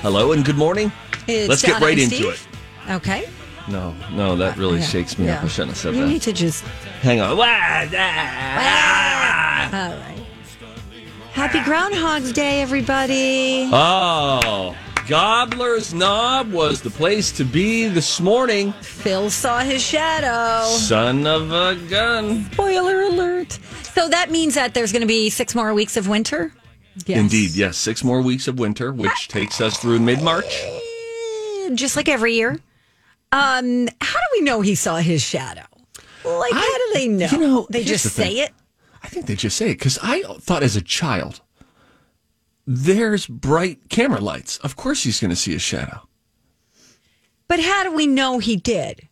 Hello and good morning. It's Let's get Donna right and into Steve. it. Okay. No, no, that really shakes me up. I shouldn't have said You that. need to just. Hang on. All right. Happy Groundhog's Day, everybody. Oh, Gobbler's Knob was the place to be this morning. Phil saw his shadow. Son of a gun. Spoiler alert. So that means that there's going to be six more weeks of winter. Indeed, yes. Six more weeks of winter, which takes us through mid March. Just like every year. Um, how do we know he saw his shadow? Like, how do they know? you know, they just the say it. I think they just say it because I thought as a child, there's bright camera lights. Of course he's going to see a shadow. But how do we know he did?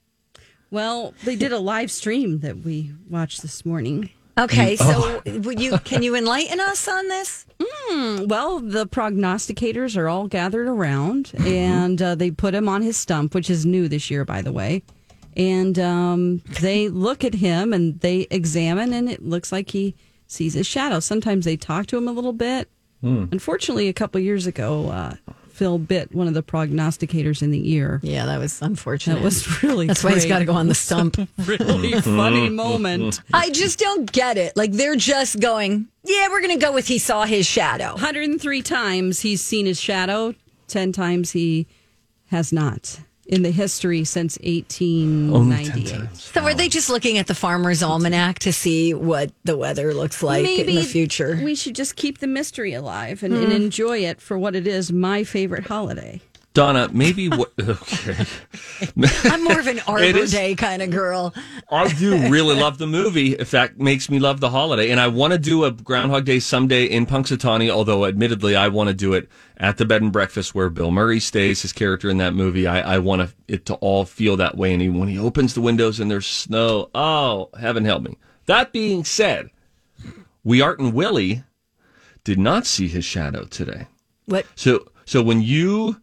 Well, they did a live stream that we watched this morning. Okay, Oh. so would you can you enlighten us on this? Well, the prognosticators are all gathered around, and uh, they put him on his stump, which is new this year, by the way. And um, they look at him and they examine, and it looks like he sees his shadow. Sometimes they talk to him a little bit. Unfortunately, a couple years ago, uh, Phil bit one of the prognosticators in the ear. Yeah, that was unfortunate. That was really That's why he's got to go on the stump. really mm-hmm. funny moment. I just don't get it. Like they're just going, yeah, we're going to go with he saw his shadow. 103 times he's seen his shadow, 10 times he has not in the history since Only 1898. So are they just looking at the farmer's almanac to see what the weather looks like in the future? we should just keep the mystery alive and, and hmm. enjoy it for what it is my favorite holiday. Donna, maybe what. Okay. I'm more of an Arbor is- Day kind of girl. I do really love the movie. If that makes me love the holiday, and I want to do a Groundhog Day someday in Punxsutawney. Although, admittedly, I want to do it at the bed and breakfast where Bill Murray stays. His character in that movie. I, I want it to all feel that way. And he, when he opens the windows and there's snow, oh heaven help me. That being said, Wiarton Willie did not see his shadow today. What? So, so when you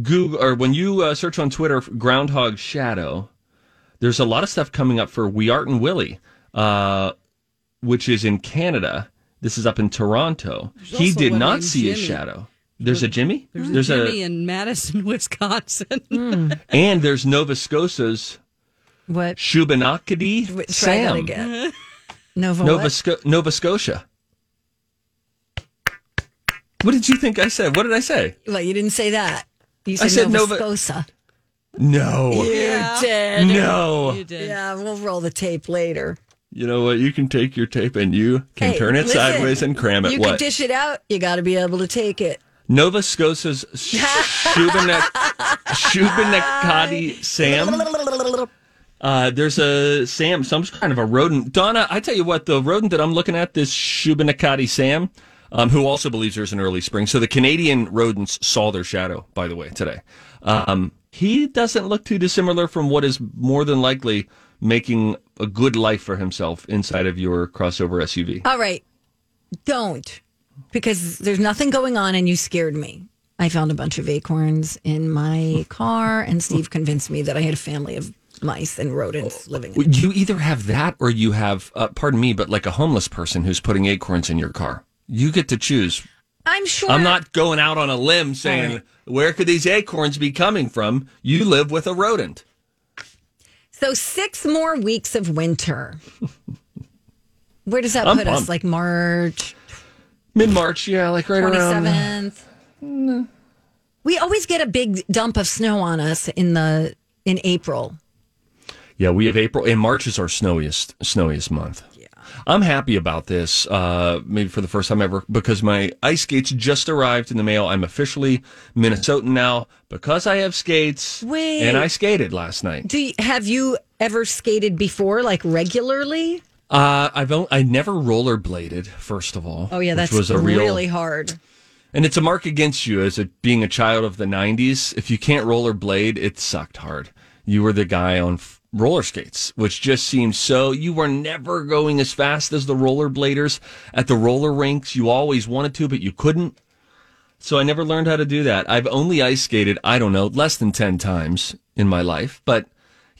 Google or when you uh, search on Twitter groundhog shadow, there's a lot of stuff coming up for Wiarton Willie, uh, which is in Canada. This is up in Toronto. he did not see his Jimmy. shadow. There's a Jimmy. There's, a Jimmy in Madison, Wisconsin. and there's Nova Scotia's What? Shubenacadie Try that Sam. again. Nova, Nova, what? Sco- Nova Scotia. What did you think I said? What did I say? Well, you didn't say that. You said, said Nova, Nova- Scotia. No. You did. No. You did. Yeah, we'll roll the tape later. You know what? You can take your tape and you can Hey, turn it listen, sideways and cram it. You what? can dish it out. You got to be able to take it. Nova Scotia's Shubenek Shubenacadie Sam. Uh, there's a Sam, some kind of a rodent. Donna, I tell you what, the rodent that I'm looking at, this Shubenacadie Sam, um, who also believes there's an early spring. So the Canadian rodents saw their shadow, by the way, today. Um, he doesn't look too dissimilar from what is more than likely making a good life for himself inside of your crossover SUV. All right. Don't. Because there's nothing going on and you scared me. I found a bunch of acorns in my car, and Steve convinced me that I had a family of mice and rodents living in. You either have that or you have, uh, pardon me, but like a homeless person who's putting acorns in your car. You get to choose. I'm sure. I'm not going out on a limb saying, right. where could these acorns be coming from? You live with a rodent. So, six more weeks of winter. Where does that I'm put us? Like March Mid March, yeah, like right around. 27th? Mm. We always get a big dump of snow on us in the in April. Yeah, we have April and March is our snowiest snowiest month. I'm happy about this, uh, maybe for the first time ever, because my ice skates just arrived in the mail. I'm officially Minnesotan now because I have skates. Wait. And I skated last night. Do you, have you ever skated before, like regularly? Uh, I've only, I never rollerbladed, first of all. Oh yeah, that's was a real, really hard. And it's a mark against you as a, being a child of the 90s. If you can't rollerblade, it sucked hard. You were the guy on roller skates, which just seemed so. You were never going as fast as the rollerbladers at the roller rinks. You always wanted to, but you couldn't. So I never learned how to do that. I've only ice skated, I don't know, less than 10 times in my life, but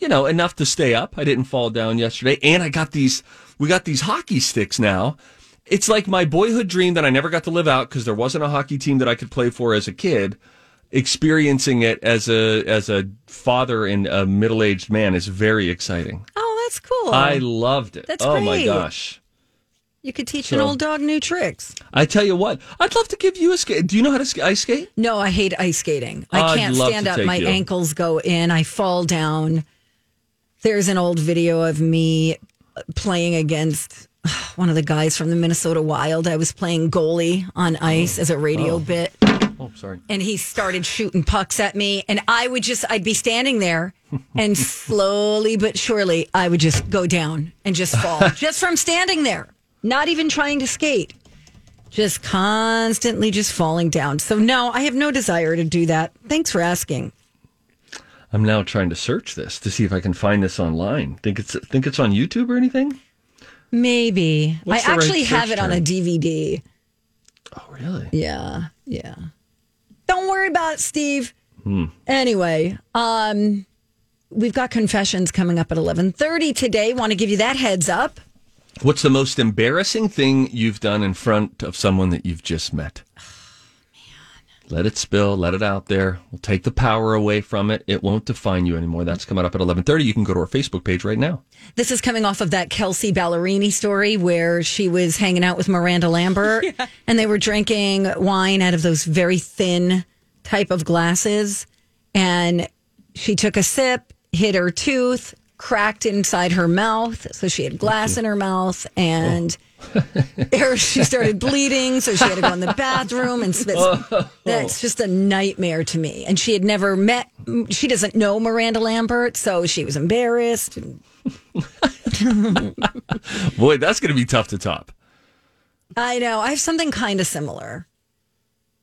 you know, enough to stay up. I didn't fall down yesterday. And I got these, we got these hockey sticks now. It's like my boyhood dream that I never got to live out because there wasn't a hockey team that I could play for as a kid. Experiencing it as a as a father and a middle aged man is very exciting. Oh, that's cool. I loved it. That's oh my great. gosh! you could teach an old dog new tricks. I tell you what, I'd love to give you a skate. Do you know how to sk- ice skate? No, I hate ice skating. I can't stand up. My you. ankles go in. I fall down. There's an old video of me playing against one of the guys from the Minnesota Wild. I was playing goalie on ice oh, as a radio oh. bit. Oh, sorry. and he started shooting pucks at me and i would just i'd be standing there and slowly but surely i would just go down and just fall just from standing there not even trying to skate just constantly just falling down so no i have no desire to do that thanks for asking I'm now trying to search this to see if I can find this online. Think it's think it's on YouTube or anything? maybe What's i the right actually have it on a dvd Oh, really? Yeah, yeah. Don't worry about it, Steve. Anyway, um, we've got confessions coming up at eleven thirty today. Want to give you that heads up. What's the most embarrassing thing you've done in front of someone that you've just met? Let it spill, let it out there. We'll take the power away from it. It won't define you anymore. That's coming up at 11:30. You can go to our Facebook page right now. This is coming off of that Kelsea Ballerini story where she was hanging out with Miranda Lambert and they were drinking wine out of those very thin type of glasses. And she took a sip, hit her tooth, cracked inside her mouth. So she had glass in her mouth and she started bleeding. So she had to go in the bathroom and spit. That's just a nightmare to me. And she had never met, she doesn't know Miranda Lambert. So she was embarrassed. Boy, that's going to be tough to top. I know. I have something kind of similar.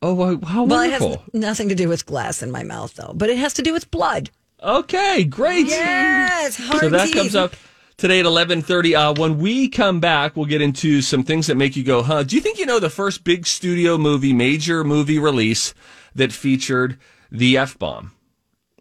Oh, how Well, it wonderful. has nothing to do with glass in my mouth, though, but it has to do with blood. Okay, great. Yes, So that comes up today at 11:30. Uh, when we come back, we'll get into some things that make you go, "Huh?" Do you think you know the first big studio movie, major movie release that featured the F bomb?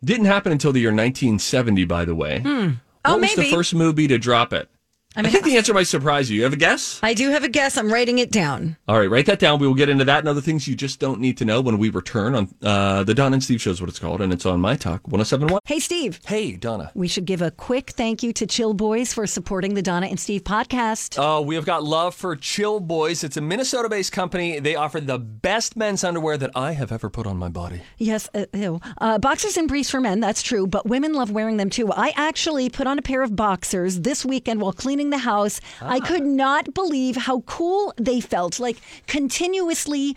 Didn't happen until the year 1970, by the way. Oh, What was maybe. the first movie to drop it? I, mean, think the answer might surprise you. You have a guess? I do have a guess. I'm writing it down. All right, write that down. We will get into that and other things you just don't need to know when we return on uh, the Don and Steve show is what it's called, and it's on My Talk 1071. Hey, Steve. Hey, Donna. We should give a quick thank you to Chill Boys for supporting the Donna and Steve podcast. Oh, we have got love for Chill Boys. It's a Minnesota based company. They offer the best men's underwear that I have ever put on my body. Yes, uh, ew. Uh, boxers and briefs for men, that's true, but women love wearing them too. I actually put on a pair of boxers this weekend while cleaning the house. I ah. could not believe how cool they felt, like continuously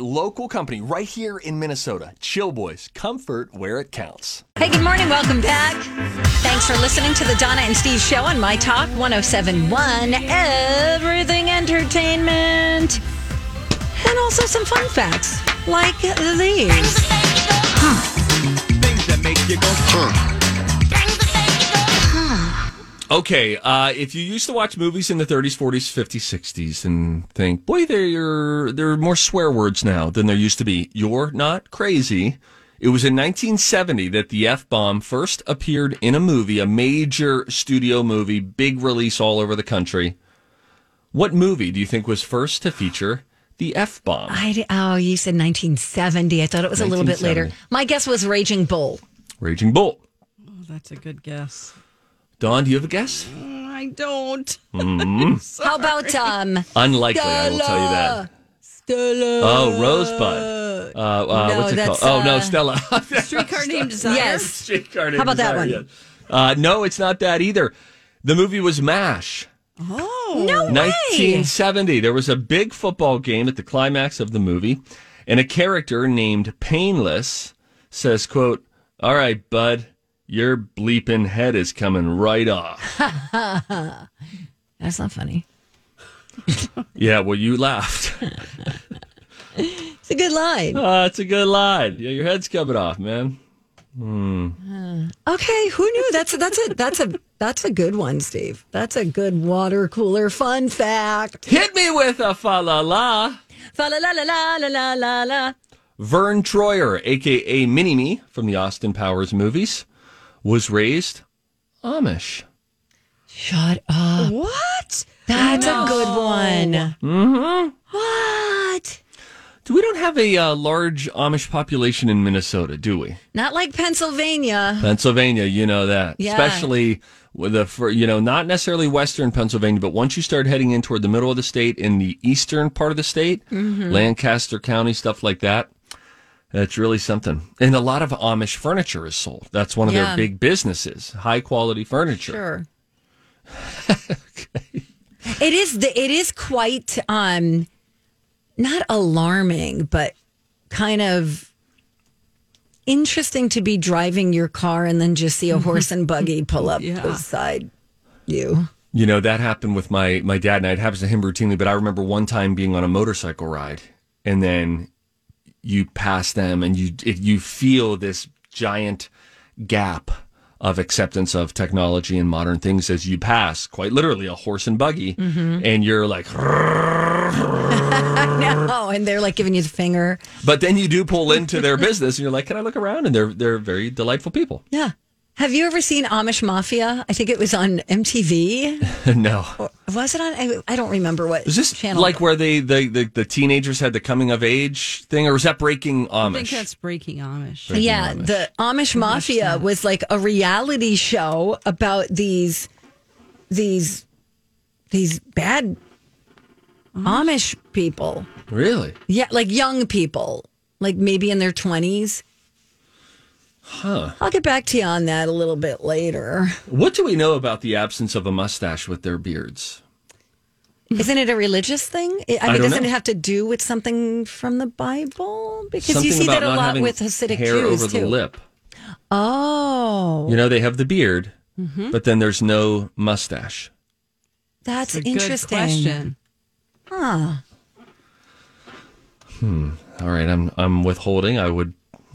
local company right here in Minnesota. Chill Boys, comfort where it counts. Hey, good morning. Welcome back. Thanks for listening to the Donna and Steve show on My Talk 1071. Everything entertainment. And also some fun facts like these. Things that make you go, huh. Okay, uh, if you used to watch movies in the 30s, 40s, 50s, 60s and think, boy, there there are more swear words now than there used to be. You're not crazy. It was in 1970 that the F bomb first appeared in a movie, a major studio movie, big release all over the country. What movie do you think was first to feature the F bomb? Oh, you said 1970. I thought it was a little bit later. My guess was Raging Bull. Raging Bull. Oh, that's a good guess. Dawn, do you have a guess? I don't. How about um Unlikely, I will tell you that. Stella? Oh, Rosebud. Uh, uh, No, what's it that's, called? Oh, no, uh, Stella. Streetcar named Desire. Yes. Streetcar Named How about that Desire, one? yes. Uh, no, it's not that either. The movie was MASH. Oh. No way. 1970. There was a big football game at the climax of the movie, and a character named Painless says, quote, All right, bud, your bleeping head is coming right off. That's not funny. yeah, well, you laughed. It's a good line. Oh, it's a good line. Yeah, your head's coming off, man. Hmm. Uh, okay, who knew? That's a, that's a that's a that's a good one, Steve. That's a good water cooler fun fact. Hit me with a fa la la. Fa la la la la la la la la. Vern Troyer, aka Mini Me from the Austin Powers movies, was raised Amish. Shut up. What? That's a good one. Mm-hmm. What? Do we don't have a uh, large Amish population in Minnesota, do we? Not like Pennsylvania. Pennsylvania, you know that. Yeah. Especially with the, for, you know, not necessarily western Pennsylvania, but once you start heading in toward the middle of the state, in the eastern part of the state, Mm-hmm. Lancaster County, stuff like that, that's really something. And a lot of Amish furniture is sold. That's one of Yeah. their big businesses, high quality furniture. Sure. It is the it is quite um not alarming, but kind of interesting to be driving your car and then just see a horse and buggy pull up Yeah. beside you. You know, that happened with my, my dad and I. It happens to him routinely, but I remember one time being on a motorcycle ride and then you pass them and you, it, you feel this giant gap of acceptance of technology and modern things as you pass, quite literally, a horse and buggy. Mm-hmm. And you're like, No, and they're like giving you the finger. but then you do pull into their business and you're like, can I look around? And they're, they're very delightful people. Yeah. Have you ever seen Amish Mafia? I think it was on MTV. no. Was it on? I, I don't remember what Is this channel. like where they, the, the, the teenagers had the coming of age thing or was that breaking Amish? I think that's Breaking Amish. yeah, the Amish Mafia was like a reality show about these these these bad Amish people. Really? Yeah, like young people, like maybe in their twenties. Huh. I'll get back to you on that a little bit later. What do we know about the absence of a mustache with their beards? Isn't it a religious thing? I mean, don't doesn't know. it have to do with something from the Bible? Because Something you see that a lot with Hasidic hair Jews over too. the lip. Oh, You know, they have the beard, Mm-hmm. but then there's no mustache. that's It's a interesting. Good question. All right, I'm I'm withholding. I would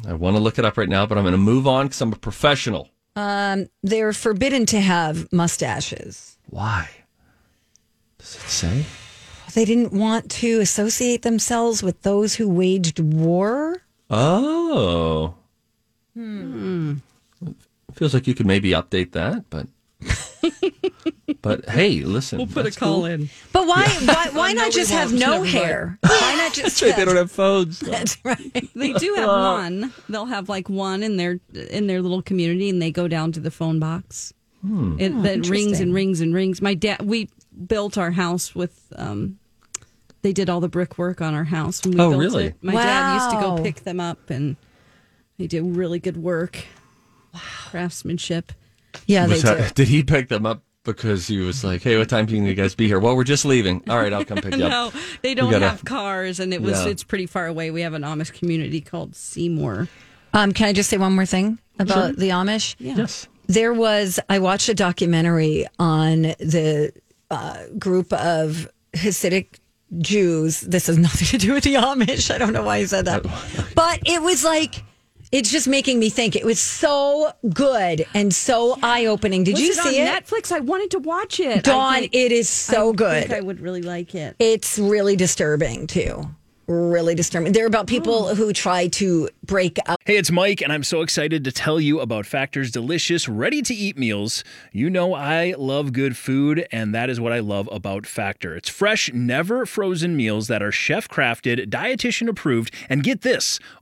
I want to look it up right now, but I'm going to move on because I'm a professional. They're forbidden to have mustaches. Why? Does it say? They didn't want to associate themselves with those who waged war. Oh. Hmm. Feels like you could maybe update that, but but hey, listen, We'll put a call cool. in. But why? Why, why not just have no hair? Why not just? That's right. They don't have phones. That's right. They do have one. They'll have like one in their in their little community, and they go down to the phone box. It that rings and rings and rings. My dad, we built our house with. um They did all the brickwork on our house when we Oh, built really? it. My dad used to go pick them up, and they did really good work. Wow. Craftsmanship. Yeah, they Was do. that- did he pick them up because he was like, "Hey, what time can you guys be here?" Well, we're just leaving. All right, I'll come pick you No, up. No, they don't gotta- have cars, and it was Yeah. it's pretty far away. We have an Amish community called Seymour. Um, can I just say one more thing about the Amish? Yes. There was, I watched a documentary on the uh, group of Hasidic Jews. This has nothing to do with the Amish. I don't know why I said that. But it was like, it's just making me think. It was so good and so eye opening. Did Was you it see on it? On Netflix? I wanted to watch it. I Dawn, think- it is so I good. think I would really like it. it's really disturbing too. really disturbing. They're about people oh. who try to break up. Hey, it's Mike, and I'm so excited to tell you about Factor's delicious, ready to eat meals. You know, I love good food, and that is what I love about Factor. It's fresh, never frozen meals that are chef crafted, dietitian approved, and get this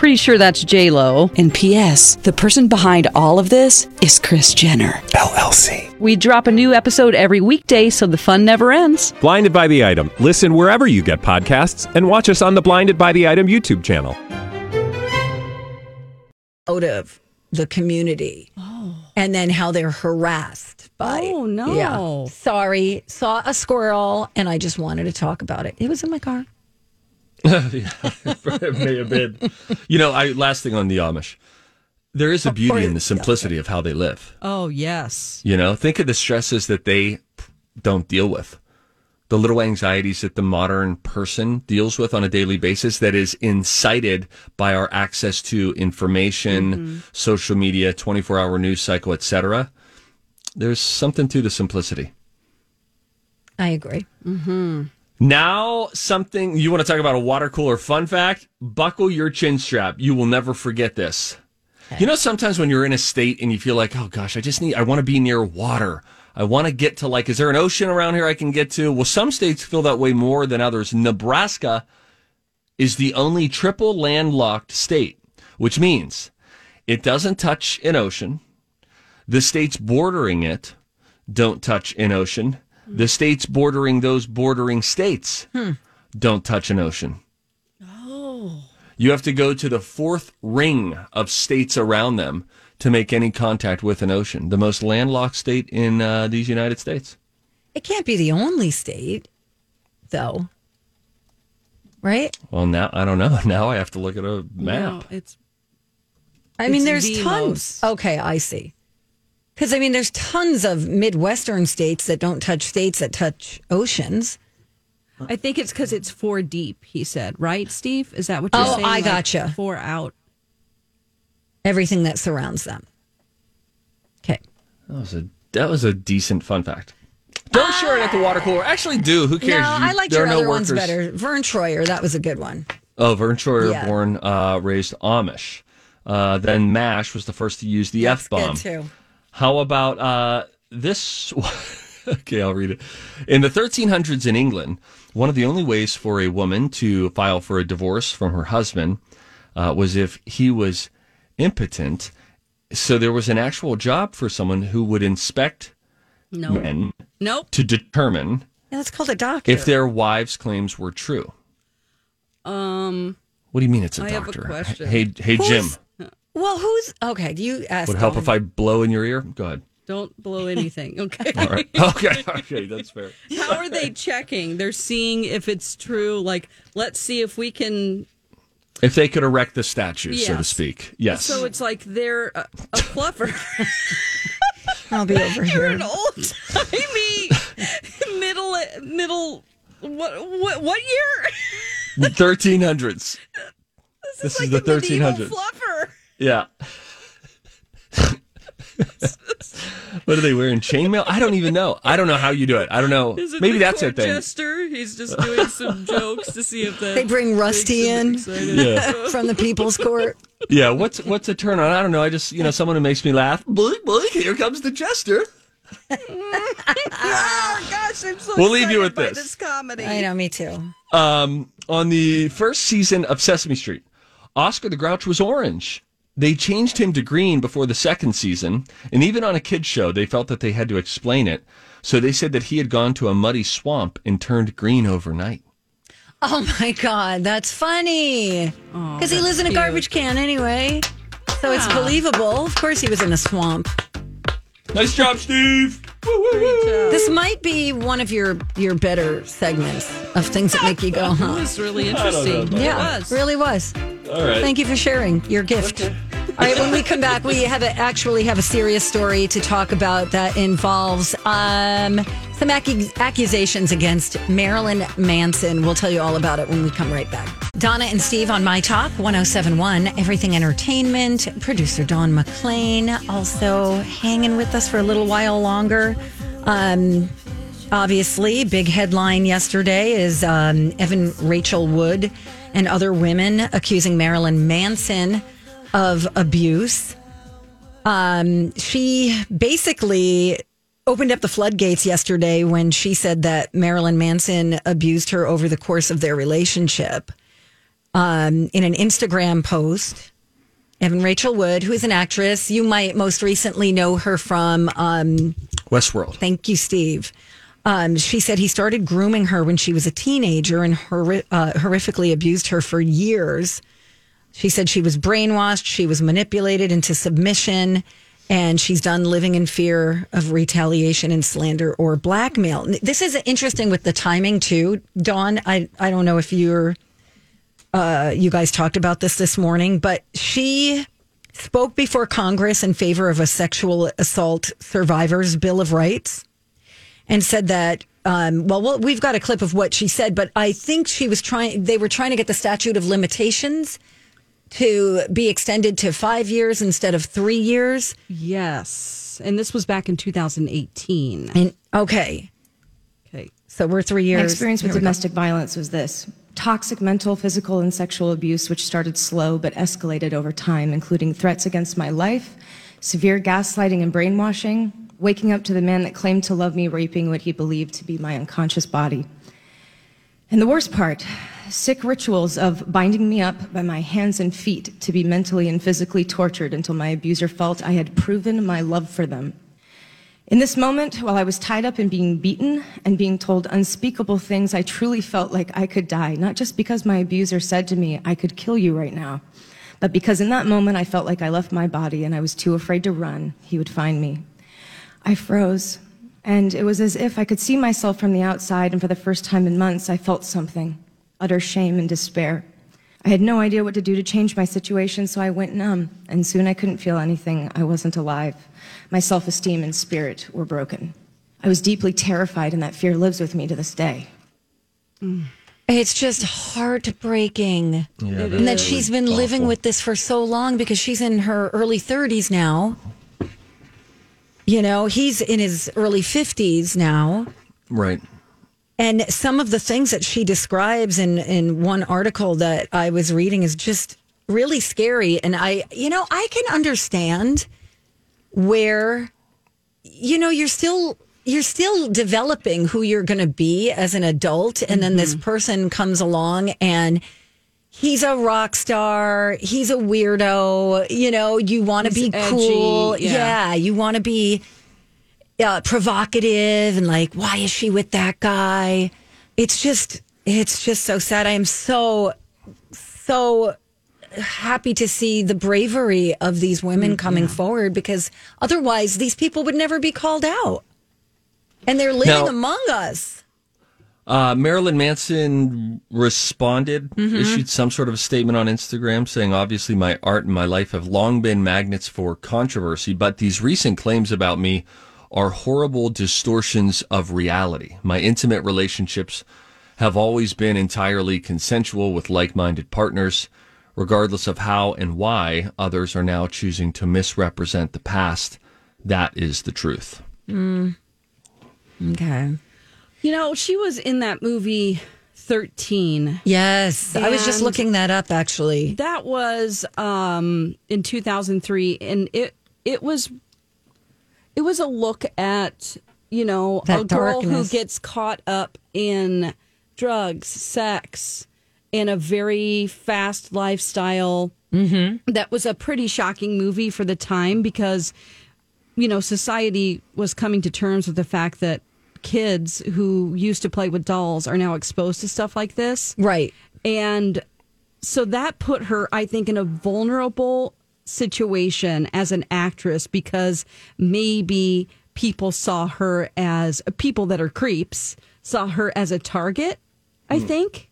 Pretty sure that's J Lo. And P.S. The person behind all of this is Kris Jenner. LLC. We drop a new episode every weekday, so the fun never ends. Blinded by the item. Listen wherever you get podcasts, and watch us on the Blinded by the Item YouTube channel. out of the community oh. and then how they're harassed by Oh, no. yeah sorry saw a squirrel and i just wanted to talk about it it was in my car it may have been. You know, I last thing on the Amish. There is a beauty in the simplicity of how they live. Oh, yes. You know, think of the stresses that they don't deal with. The little anxieties that the modern person deals with on a daily basis that is incited by our access to information, mm-hmm. social media, 24 hour news cycle, etc. There's something to the simplicity. i agree mm-hmm. Now, something you want to talk about a water cooler fun fact? Buckle your chin strap. You will never forget this. You know, sometimes when you're in a state and you feel like, oh gosh, I just need, I want to be near water. I want to get to like, is there an ocean around here I can get to? Well, some states feel that way more than others. Nebraska is the only triple landlocked state, which means it doesn't touch an ocean. The states bordering it don't touch an ocean. The states bordering those bordering states don't touch an ocean. Oh. You have to go to the fourth ring of states around them to make any contact with an ocean. The most landlocked state in uh, these United States. it can't be the only state though right Well, now I don't know. Now I have to look at a map. No, it's i mean It's there's the tons most. okay i see because i mean there's tons of midwestern states that don't touch states that touch oceans I think it's because it's four deep, he said, right, Steve? Is that what you're Oh, saying? I Like, gotcha. Four out. everything that surrounds them okay That was a that was a decent fun fact. Don't share it at the water cooler. Actually, do. Who no cares? You- i liked your are no other ones workers. better vern troyer that was a good one Oh, Vern Troyer, Yeah. born uh, raised Amish. Uh, then Mash was the first to use the F bomb. too How about uh, this? okay, I'll read it. In the 1300s in England, one of the only ways for a woman to file for a divorce from her husband uh, was if he was impotent. So there was an actual job for someone who would inspect No. men Nope. to determine yeah, that's called a doctor if their wives' claims were true. Um, What do you mean it's a I have a doctor? question. Hey, hey, Jim. Who's- Well, who's okay? Do you ask? Would help if I blow in your ear? Go ahead. don't blow anything. Okay. All right. Okay. Okay. That's fair. How are they checking? They're seeing if it's true. Like, let's see if we can. If they could erect the statue, so to speak. Yes. So it's like they're a, a fluffer. I'll be over here. You're an old timey middle middle. What what what year? 1300s. This is like the a 1300s. fluffer. Yeah. what are they wearing? Chainmail? I don't even know. I don't know how you do it. I don't know. Is it Maybe the that's their court thing. Jester? He's just doing some jokes to see if the They bring Rusty in Yeah. from the People's Court. Yeah. What's what's a turn on? I don't know. I just you know someone who makes me laugh. Boink boink. Here comes the jester. Oh gosh, I'm so. We'll leave you excited with by this. this comedy. I know, me too. Um, on the first season of Sesame Street, Oscar the Grouch was orange. They changed him to green before the second season, and even on a kids show, they felt that they had to explain it. So they said that he had gone to a muddy swamp and turned green overnight. Oh my God, that's funny. Oh, because he lives in a garbage can anyway. So it's believable. Of course, he was in a swamp. Nice job, Steve. This might be one of your your better segments of things that make you go, It huh? was really interesting. Yeah, It was. really was. All right. Thank you for sharing your gift. All right, when we come back, we have a, actually have a serious story to talk about that involves um, some accu- accusations against Marilyn Manson. We'll tell you all about it when we come right back. Donna and Steve on My Talk 1071, Everything Entertainment. Producer Don McClain also hanging with us for a little while longer. Um, obviously, big headline yesterday is um, Evan Rachel Wood and other women accusing Marilyn Manson of abuse. Um, she basically opened up the floodgates yesterday when she said that Marilyn Manson abused her over the course of their relationship. Um, in an Instagram post, Evan Rachel Wood, who is an actress, you might most recently know her from um, Westworld. Thank you, Steve. Um, she said he started grooming her when she was a teenager and horri- uh, horrifically abused her for years. She said she was brainwashed, she was manipulated into submission, and she's done living in fear of retaliation and slander or blackmail. This is interesting with the timing too, Dawn. I I don't know if you're uh, you guys talked about this this morning, but she spoke before Congress in favor of a sexual assault survivors bill of rights and said that um, well, well we've got a clip of what she said but i think she was trying they were trying to get the statute of limitations to be extended to five years instead of three years Yes. And this was back in 2018. and okay Okay. so we're three years My experience with Here go. domestic violence was this toxic mental, physical, and sexual abuse, which started slow but escalated over time, including threats against my life, severe gaslighting and brainwashing, waking up to the man that claimed to love me raping what he believed to be my unconscious body. And the worst part, sick rituals of binding me up by my hands and feet to be mentally and physically tortured until my abuser felt I had proven my love for them. In this moment, while I was tied up and being beaten and being told unspeakable things, I truly felt like I could die, not just because my abuser said to me, I could kill you right now, but because in that moment I felt like I left my body and I was too afraid to run, he would find me. I froze, and it was as if I could see myself from the outside, and for the first time in months, I felt something utter shame and despair. I had no idea what to do to change my situation, so I went numb, and soon I couldn't feel anything. I wasn't alive. My self esteem and spirit were broken. I was deeply terrified, and that fear lives with me to this day. Mm. it's just heartbreaking and that she's been living with this for so long because she's in her early 30s now you know he's in his early 50s now Right. And some of the things that she describes in, in one article that I was reading is just really scary. And I, you know, I can understand where, you know, you're still you're still developing who you're going to be as an adult, and then this mm-hmm. person comes along and he's a rock star, he's a weirdo. You know, you want to be edgy, cool, yeah. yeah, you want to be uh, provocative and like, why is she with that guy? It's just, it's just so sad. I am so, so happy to see the bravery of these women coming forward because otherwise these people would never be called out. And they're living Now- among us. Uh, Marilyn Manson responded, issued some sort of statement on Instagram saying, obviously, my art and my life have long been magnets for controversy, but these recent claims about me are horrible distortions of reality. My intimate relationships have always been entirely consensual with like minded partners, regardless of how and why others are now choosing to misrepresent the past. That is the truth. Okay. You know, she was in that movie 13. Yes. I was just looking that up actually. That was um, in 2003 and it it was it was a look at, you know, That a girl who gets caught up in drugs, sex, in a very fast lifestyle Mm-hmm. That was a pretty shocking movie for the time because, you know, society was coming to terms with the fact that kids who used to play with dolls are now exposed to stuff like this. Right. And so that put her, I think, in a vulnerable situation as an actress because maybe people saw her as people that are creeps saw her as a target. I think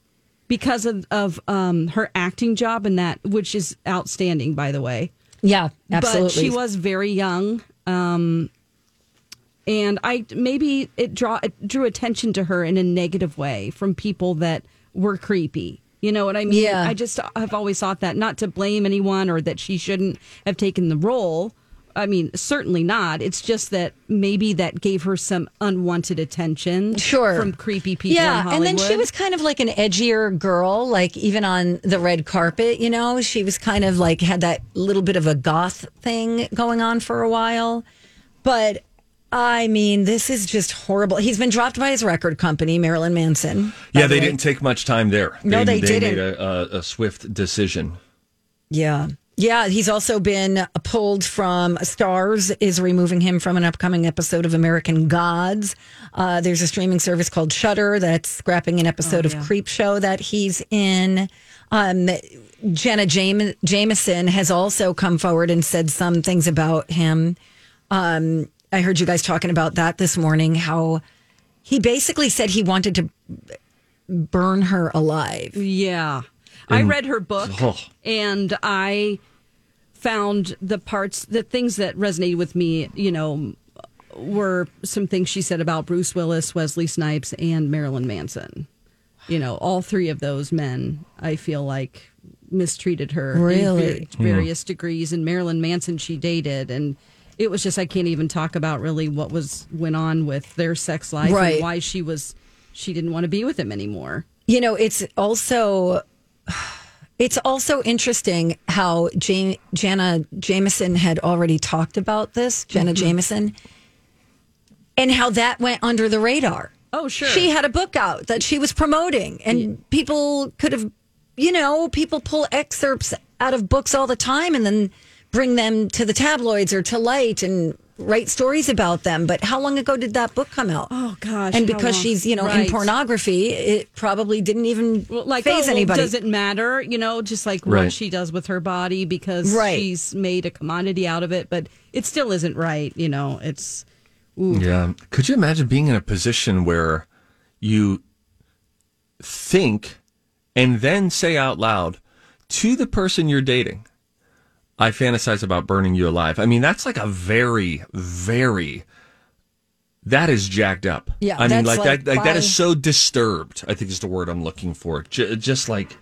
because of of um, her acting job and that, which is outstanding, by the way. Yeah, absolutely. But she was very young. Um, and I maybe it draw it drew attention to her in a negative way from people that were creepy. You know what I mean? Yeah. I just have always thought that not to blame anyone or that she shouldn't have taken the role. I mean, certainly not. It's just that maybe that gave her some unwanted attention Sure. from creepy people in Yeah, and then she was kind of like an edgier girl, like even on the red carpet, you know, she was kind of like had that little bit of a goth thing going on for a while. But I mean, this is just horrible. He's been dropped by his record company, Marilyn Manson. Yeah, the they way. didn't take much time there. No, they made didn't. a, a, a swift decision. Yeah. Yeah, he's also been pulled from Starz is removing him from an upcoming episode of American Gods. Uh, there's a streaming service called Shudder that's scrapping an episode of Creepshow that he's in. Um, Jenna Jame- Jameson has also come forward and said some things about him. Um, I heard you guys talking about that this morning. How he basically said he wanted to burn her alive. Yeah. I read her book Oh. and I found the parts, the things that resonated with me, you know, were some things she said about Bruce Willis, Wesley Snipes, and Marilyn Manson. You know, all three of those men, I feel like mistreated her Really? va- various degrees. And Marilyn Manson, she dated, and it was just I can't even talk about really what was went on with their sex life Right. and why she was she didn't want to be with him anymore. You know, it's also it's also interesting how Jane, Jana Jameson had already talked about this, Jenna mm-hmm. Jameson, and how that went under the radar. Oh, sure. She had a book out that she was promoting, and people could have, you know, people pull excerpts out of books all the time and then bring them to the tabloids or to light and write stories about them. But how long ago did that book come out? Oh gosh! and because she's, you know, Right. in pornography, it probably didn't even Well, like phase oh, well, anybody. Does it matter? You know, just like what she does with her body because Right. she's made a commodity out of it, but it still isn't right. You know, it's Yeah. Could you imagine being in a position where you think and then say out loud to the person you're dating, I fantasize about burning you alive? I mean, that's like a very, very. That is jacked up. Yeah, I mean, like, like that. Like that by- is so disturbed. I think is the word I'm looking for. J- just like,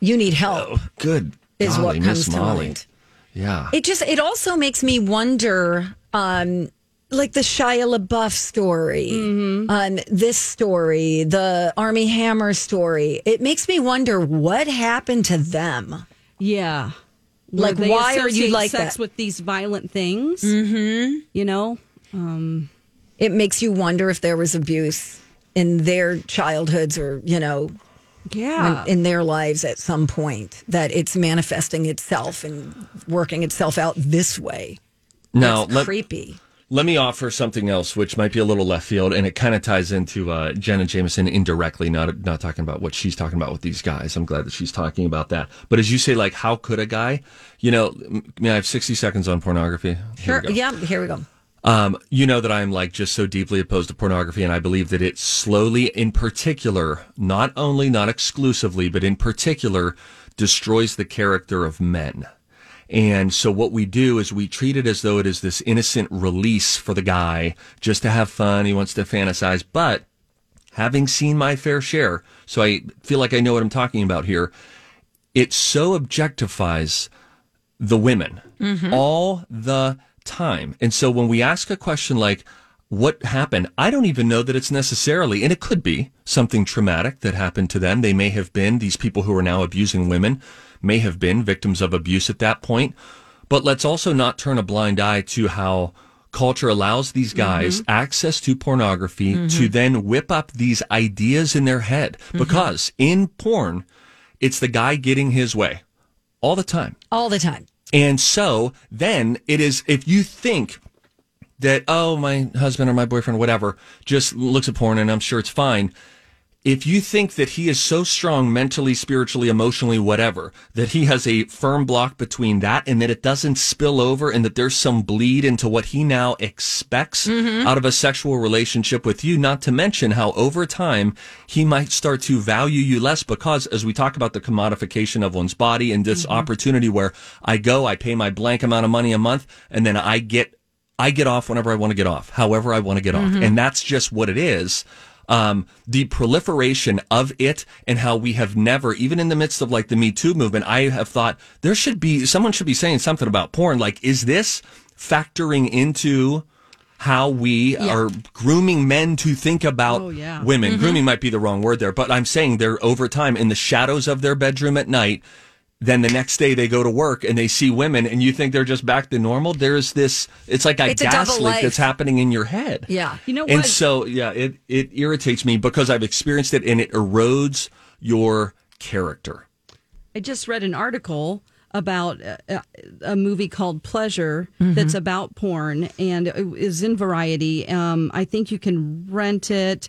you need help oh, good. is golly, what comes Miss to Molly. mind. Yeah. It just it also makes me wonder, um, like the Shia LaBeouf story, Mm-hmm. um, this story, the Armie Hammer story. It makes me wonder what happened to them. yeah. Like, why are you like sex that? with these violent things? Mm-hmm. You know, It makes you wonder if there was abuse in their childhoods or you know yeah. in their lives at some point that it's manifesting itself and working itself out this way. now, That's let, creepy. Let me offer something else, which might be a little left field, and it kind of ties into uh, Jenna Jameson indirectly. Not not talking about what she's talking about with these guys. I'm glad that she's talking about that. But as you say, like, how could a guy? You know, may I have 60 seconds on pornography? Here Sure. Yeah. Here we go. Um, you know that I'm like just so deeply opposed to pornography, and I believe that it slowly, in particular, not only, not exclusively, but in particular, destroys the character of men. And so what we do is we treat it as though it is this innocent release for the guy just to have fun. He wants to fantasize. But having seen my fair share, so I feel like I know what I'm talking about here, it so objectifies the women mm-hmm. all the time. And so when we ask a question like, what happened? I don't even know that it's necessarily, and it could be something traumatic that happened to them. They may have been, these people who are now abusing women may have been victims of abuse at that point. But let's also not turn a blind eye to how culture allows these mm-hmm. guys access to pornography mm-hmm. to then whip up these ideas in their head. Mm-hmm. Because in porn, it's the guy getting his way all the time. all the time. And so then it is if you think that oh my husband or my boyfriend whatever just looks at porn and I'm sure it's fine. If you think that he is so strong mentally, spiritually, emotionally, whatever, that he has a firm block between that and that it doesn't spill over and that there's some bleed into what he now expects mm-hmm. out of a sexual relationship with you, not to mention how over time he might start to value you less because as we talk about the commodification of one's body and this mm-hmm. opportunity where I go, I pay my blank amount of money a month and then I get I get off whenever I want to get off, however I want to get off. And that's just what it is. Um, the proliferation of it and how we have never, even in the midst of like the Me Too movement, I have thought there should be, someone should be saying something about porn. Like, is this factoring into how we are grooming men to think about Oh, yeah. women? Grooming might be the wrong word there, but I'm saying they're over time in the shadows of their bedroom at night then the next day they go to work and they see women and you think they're just back to normal there's this it's like a It's gas double leak life. that's happening in your head Yeah. You know what? and so yeah it it irritates me because i've experienced it and it erodes your character I just read an article about a, a movie called Pleasure mm-hmm. that's about porn and it is in Variety. Um, I think you can rent it.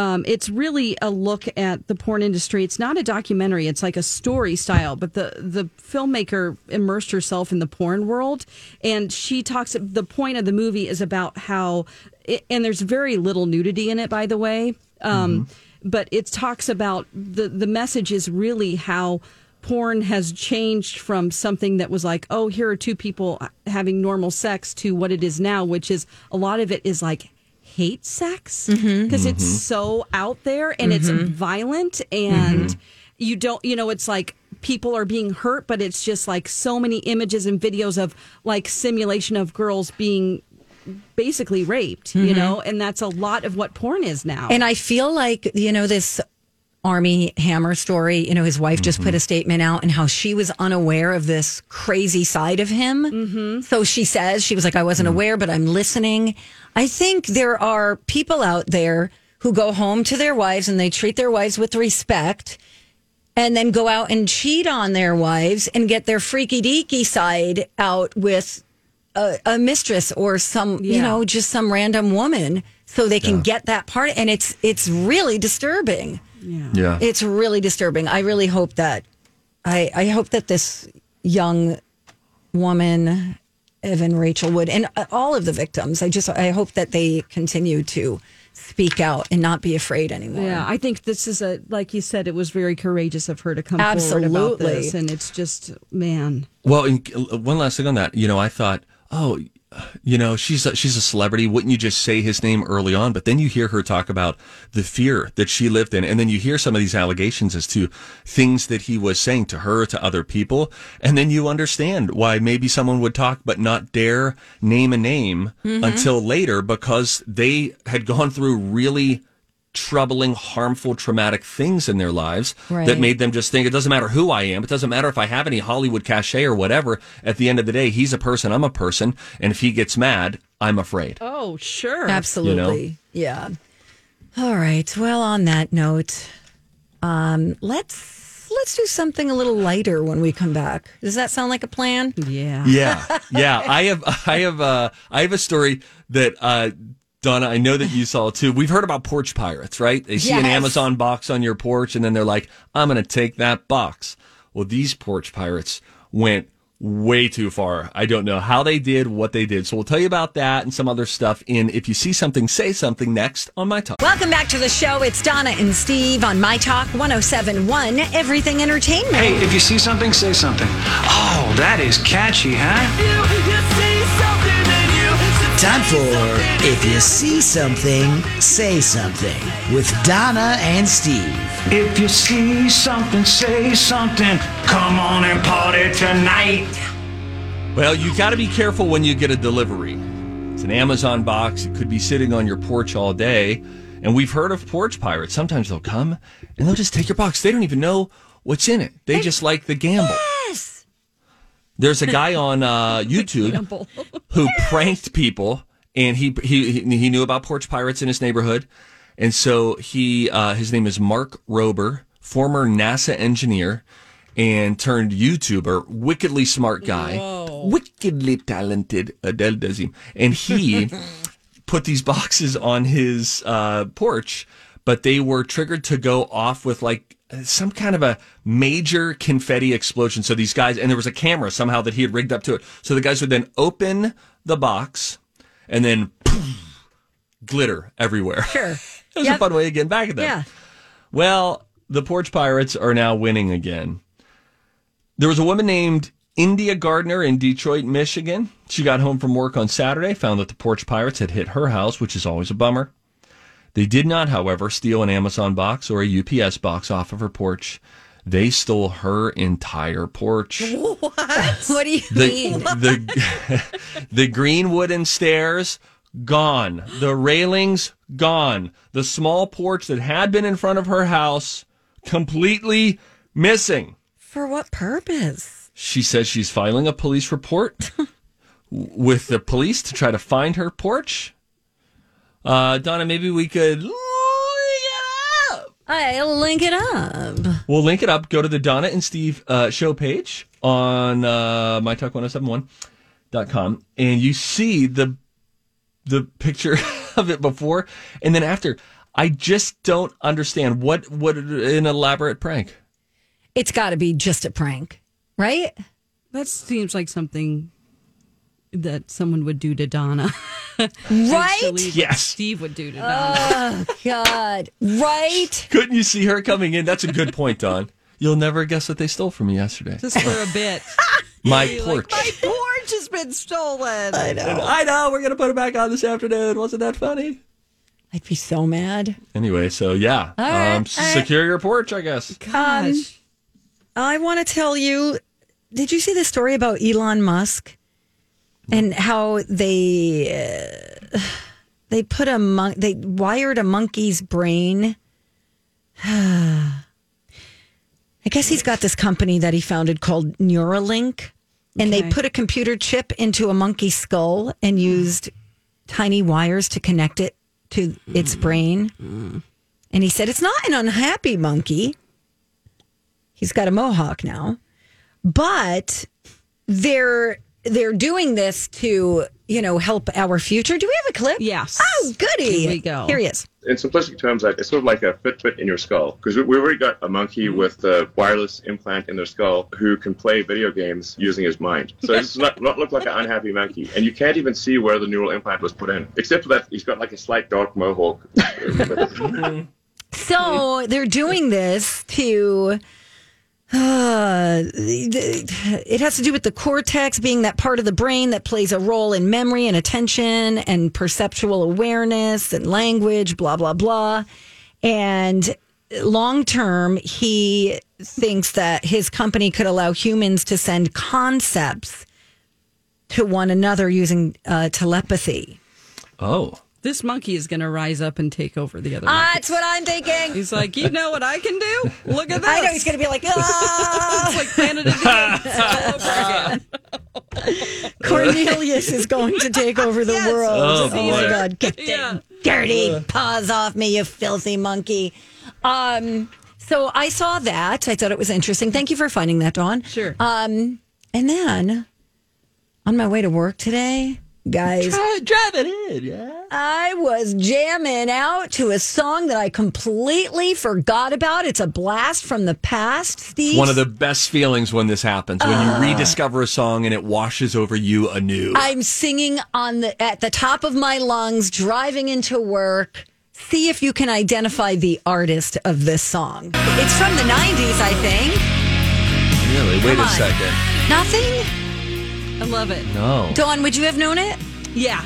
Um, it's really a look at the porn industry. It's not a documentary; it's like a story style. But the the filmmaker immersed herself in the porn world, and she talks. The point of the movie is about how, and there's very little nudity in it, by the way. Um, But it talks about the the message is really how porn has changed from something that was like, oh, here are two people having normal sex to what it is now, which is a lot of it is like hate sex mm-hmm. because it's mm-hmm. so out there and it's mm-hmm. violent and you don't, you know, it's like people are being hurt, but it's just like so many images and videos of like simulation of girls being basically raped, you know, and that's a lot of what porn is now. And I feel like, you know, this Armie Hammer story, you know, his wife just put a statement out and how she was unaware of this crazy side of him. Mm-hmm. So she says, she was like, I wasn't aware, but I'm listening. I think there are people out there who go home to their wives and they treat their wives with respect and then go out and cheat on their wives and get their freaky deaky side out with a, a mistress or some, you know, just some random woman so they can get that part. And it's, it's really disturbing. Yeah It's really disturbing. I really hope that, I, I hope that this young woman, Evan Rachel Wood, and all of the victims, I just, I hope that they continue to speak out and not be afraid anymore. Yeah, I think this is a like you said. It was very courageous of her to come forward about Absolutely. this, and it's just man. Well, uh, one last thing on that. You know, I thought, oh, you know, she's a, she's a celebrity. Wouldn't you just say his name early on? But then you hear her talk about the fear that she lived in, and then you hear some of these allegations as to things that he was saying to her, to other people, and then you understand why maybe someone would talk but not dare name a name mm-hmm. until later because they had gone through really troubling, harmful, traumatic things in their lives Right. that made them just think it doesn't matter who I am. It doesn't matter if I have any Hollywood cachet or whatever. At the end of the day, he's a person. I'm a person. And if he gets mad, I'm afraid. Oh sure, Absolutely. Yeah. All right. Well, on that note, um, let's let's do something a little lighter when we come back. Does that sound like a plan? yeah. Yeah. Yeah. I have, I have, uh, I have a story that, uh, Donna, I know that you saw it too. We've heard about porch pirates, right? They see an Amazon box on your porch and then they're like, I'm going to take that box. Well, these porch pirates went way too far. I don't know how they did what they did. So we'll tell you about that and some other stuff in If You See Something, Say Something next on My Talk. Welcome back to the show. It's Donna and Steve on My Talk 1071, Everything Entertainment. Hey, if you see something, say something. Oh, that is catchy, huh? Time for If You See Something, Say Something with Donna and Steve. If you see something, say something. Come on and party tonight. Well, you got to be careful when you get a delivery. It's an Amazon box. It could be sitting on your porch all day. And we've heard of porch pirates. Sometimes they'll come and they'll just take your box. They don't even know what's in it. They just like the gamble. There's a guy on uh, YouTube who pranked people, and he, he he knew about porch pirates in his neighborhood, and so he uh, his name is Mark Rober, former NASA engineer, and turned YouTuber, wickedly smart guy, wickedly talented Adele Dazim, and he put these boxes on his uh, porch, but they were triggered to go off with like Uh, some kind of a major confetti explosion. So these guys, and there was a camera somehow that he had rigged up to it. So the guys would then open the box and then glitter everywhere. Sure. it was Yep. a fun way of getting back at them. Yeah. Well, the Porch Pirates are now winning again. There was a woman named India Gardner in Detroit, Michigan. She got home from work on Saturday, found that the Porch Pirates had hit her house, which is always a bummer. They did not, however, steal an Amazon box or a UPS box off of her porch. They stole her entire porch. What? what do you The, mean? the, the green wooden stairs, gone. The railings, gone. The small porch that had been in front of her house, completely missing. For what purpose? She says she's filing a police report with the police to try to find her porch. Uh, Donna, maybe we could. Link it up. I'll link it up. We'll link it up. Go to the Donna and Steve uh, show page on uh, mytalk1071.com and you see the the picture of it before and then after. I just don't understand what what an elaborate prank. It's got to be just a prank, right? That seems like something that someone would do to Donna. Right? Actually, Yes. Steve would do to Donna. Oh God! Right? Couldn't you see her coming in? That's a good point, Don. You'll never guess what they stole from me yesterday. Just for a bit. My Be like, porch. My porch has been stolen. I And know. I know we're gonna put it back on this afternoon. Wasn't that funny? I'd be so mad. Anyway, so yeah, All right, um, all right. secure your porch, I guess. Gosh. I want to tell you. Did you see the story about Elon Musk and how they uh, they put a mon- they wired a monkey's brain? I guess he's got this company that he founded called Neuralink, and they put a computer chip into a monkey's skull and hmm. used tiny wires to connect it to its hmm. brain. Hmm. And he said it's not an unhappy monkey. He's got a mohawk now, but they're they're doing this to you know help our future. Do we have a clip? Yes. Oh, goody! Here we go. Here he is. in simplistic terms, it's sort of like a Fitbit in your skull. Because we, we already got a monkey mm-hmm. with the wireless implant in their skull who can play video games using his mind. So it's not, not look like an unhappy monkey. And you can't even see where the neural implant was put in, except for that he's got like a slight dark mohawk. So they're doing this to. Uh, it has to do with the cortex being that part of the brain that plays a role in memory and attention and perceptual awareness and language, blah, blah, blah. And long term, he thinks that his company could allow humans to send concepts to one another using uh, telepathy. Oh, This monkey is going to rise up and take over the other monkey. That's what I'm thinking. He's like, you know what I can do? Look at this. I know he's going to be like, ah. It's like Planet of the Apes all. Cornelius is going to take over the world. Oh, my boy. God. Get the Yeah. dirty paws off me, you filthy monkey. Um, so I saw that. I thought it was interesting. Thank you for finding that, Dawn. Sure. Um, and then on my way to work today, guys, drive it in, yeah. I was jamming out to a song that I completely forgot about. It's a blast from the past, Steve. One of the best feelings when this happens when you ah. rediscover a song and it washes over you anew. I'm singing on the at the top of my lungs, driving into work. See if you can identify the artist of this song. It's from the 90s, I think. really? Wait Come a on. second. Nothing? I love it. No. Dawn, would you have known it? Yeah.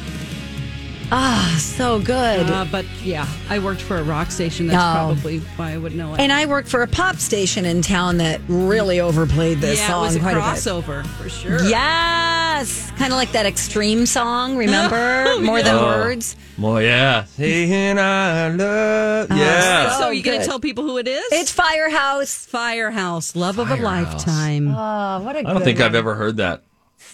Ah, so good. Uh, but yeah, I worked for a rock station. That's Oh. probably why I would know it. and I worked for a pop station in town that really overplayed this yeah, song it was a quite crossover for sure. a bit. Yes, kind of like that extreme song. Remember, more than Oh. words. Well, yeah. Saying I love. Yeah. So Oh, you going good. to tell people who it is? It's Firehouse. Firehouse, Love of a Firehouse. Lifetime. Oh, what a I don't think I've ever heard that.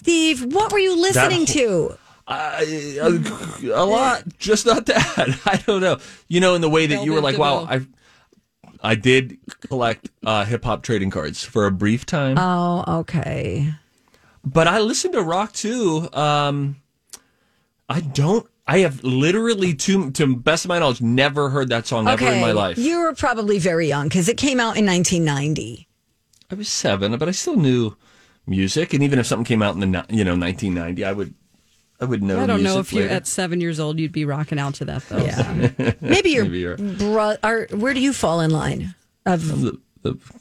Steve, what were you listening whole- to? Uh, a, a lot, just not that. I don't know. You know, in the the way that you were like, wow, I I did collect uh, hip hop trading cards for a brief time, Oh, okay. but I listened to rock too. Um, I don't. I have literally, to to best of my knowledge, never heard that song ever in my life. You were probably very young because it came out in 1990. I was seven, but I still knew music, and even if something came out in the ni- you know 1990, I would I would know. I don't know music if you later. at seven years old you'd be rocking out to that though. Yeah. Maybe your Maybe you're- where do you fall in line? Of the,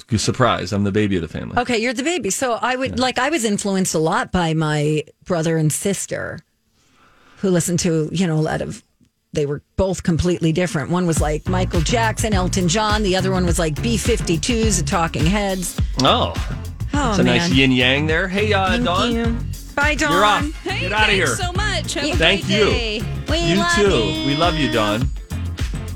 the surprise. I'm the baby of the family. okay, you're the baby. So I would like I was influenced a lot by my brother and sister, who listened to you know a lot of. They were both completely different. One was like Michael Jackson, Elton John. The other one was like B52s, the Talking Heads. Oh, Oh it's a man, nice yin yang there. Hey, uh, Thank Dawn, you. Bye, Dawn. you're off. Get out of here. so much. Have a Thank great you. day. We you love too. you. We love you, Dawn.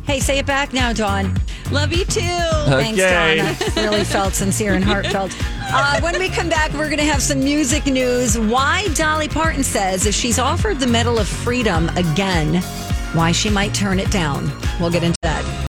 Hey, say it back now, Dawn. Love you too. Thanks, Okay. Dawn. That really felt sincere and heartfelt. Uh, when we come back, we're going to have some music news. Why Dolly Parton says if she's offered the Medal of Freedom again, why she might turn it down. We'll get into that.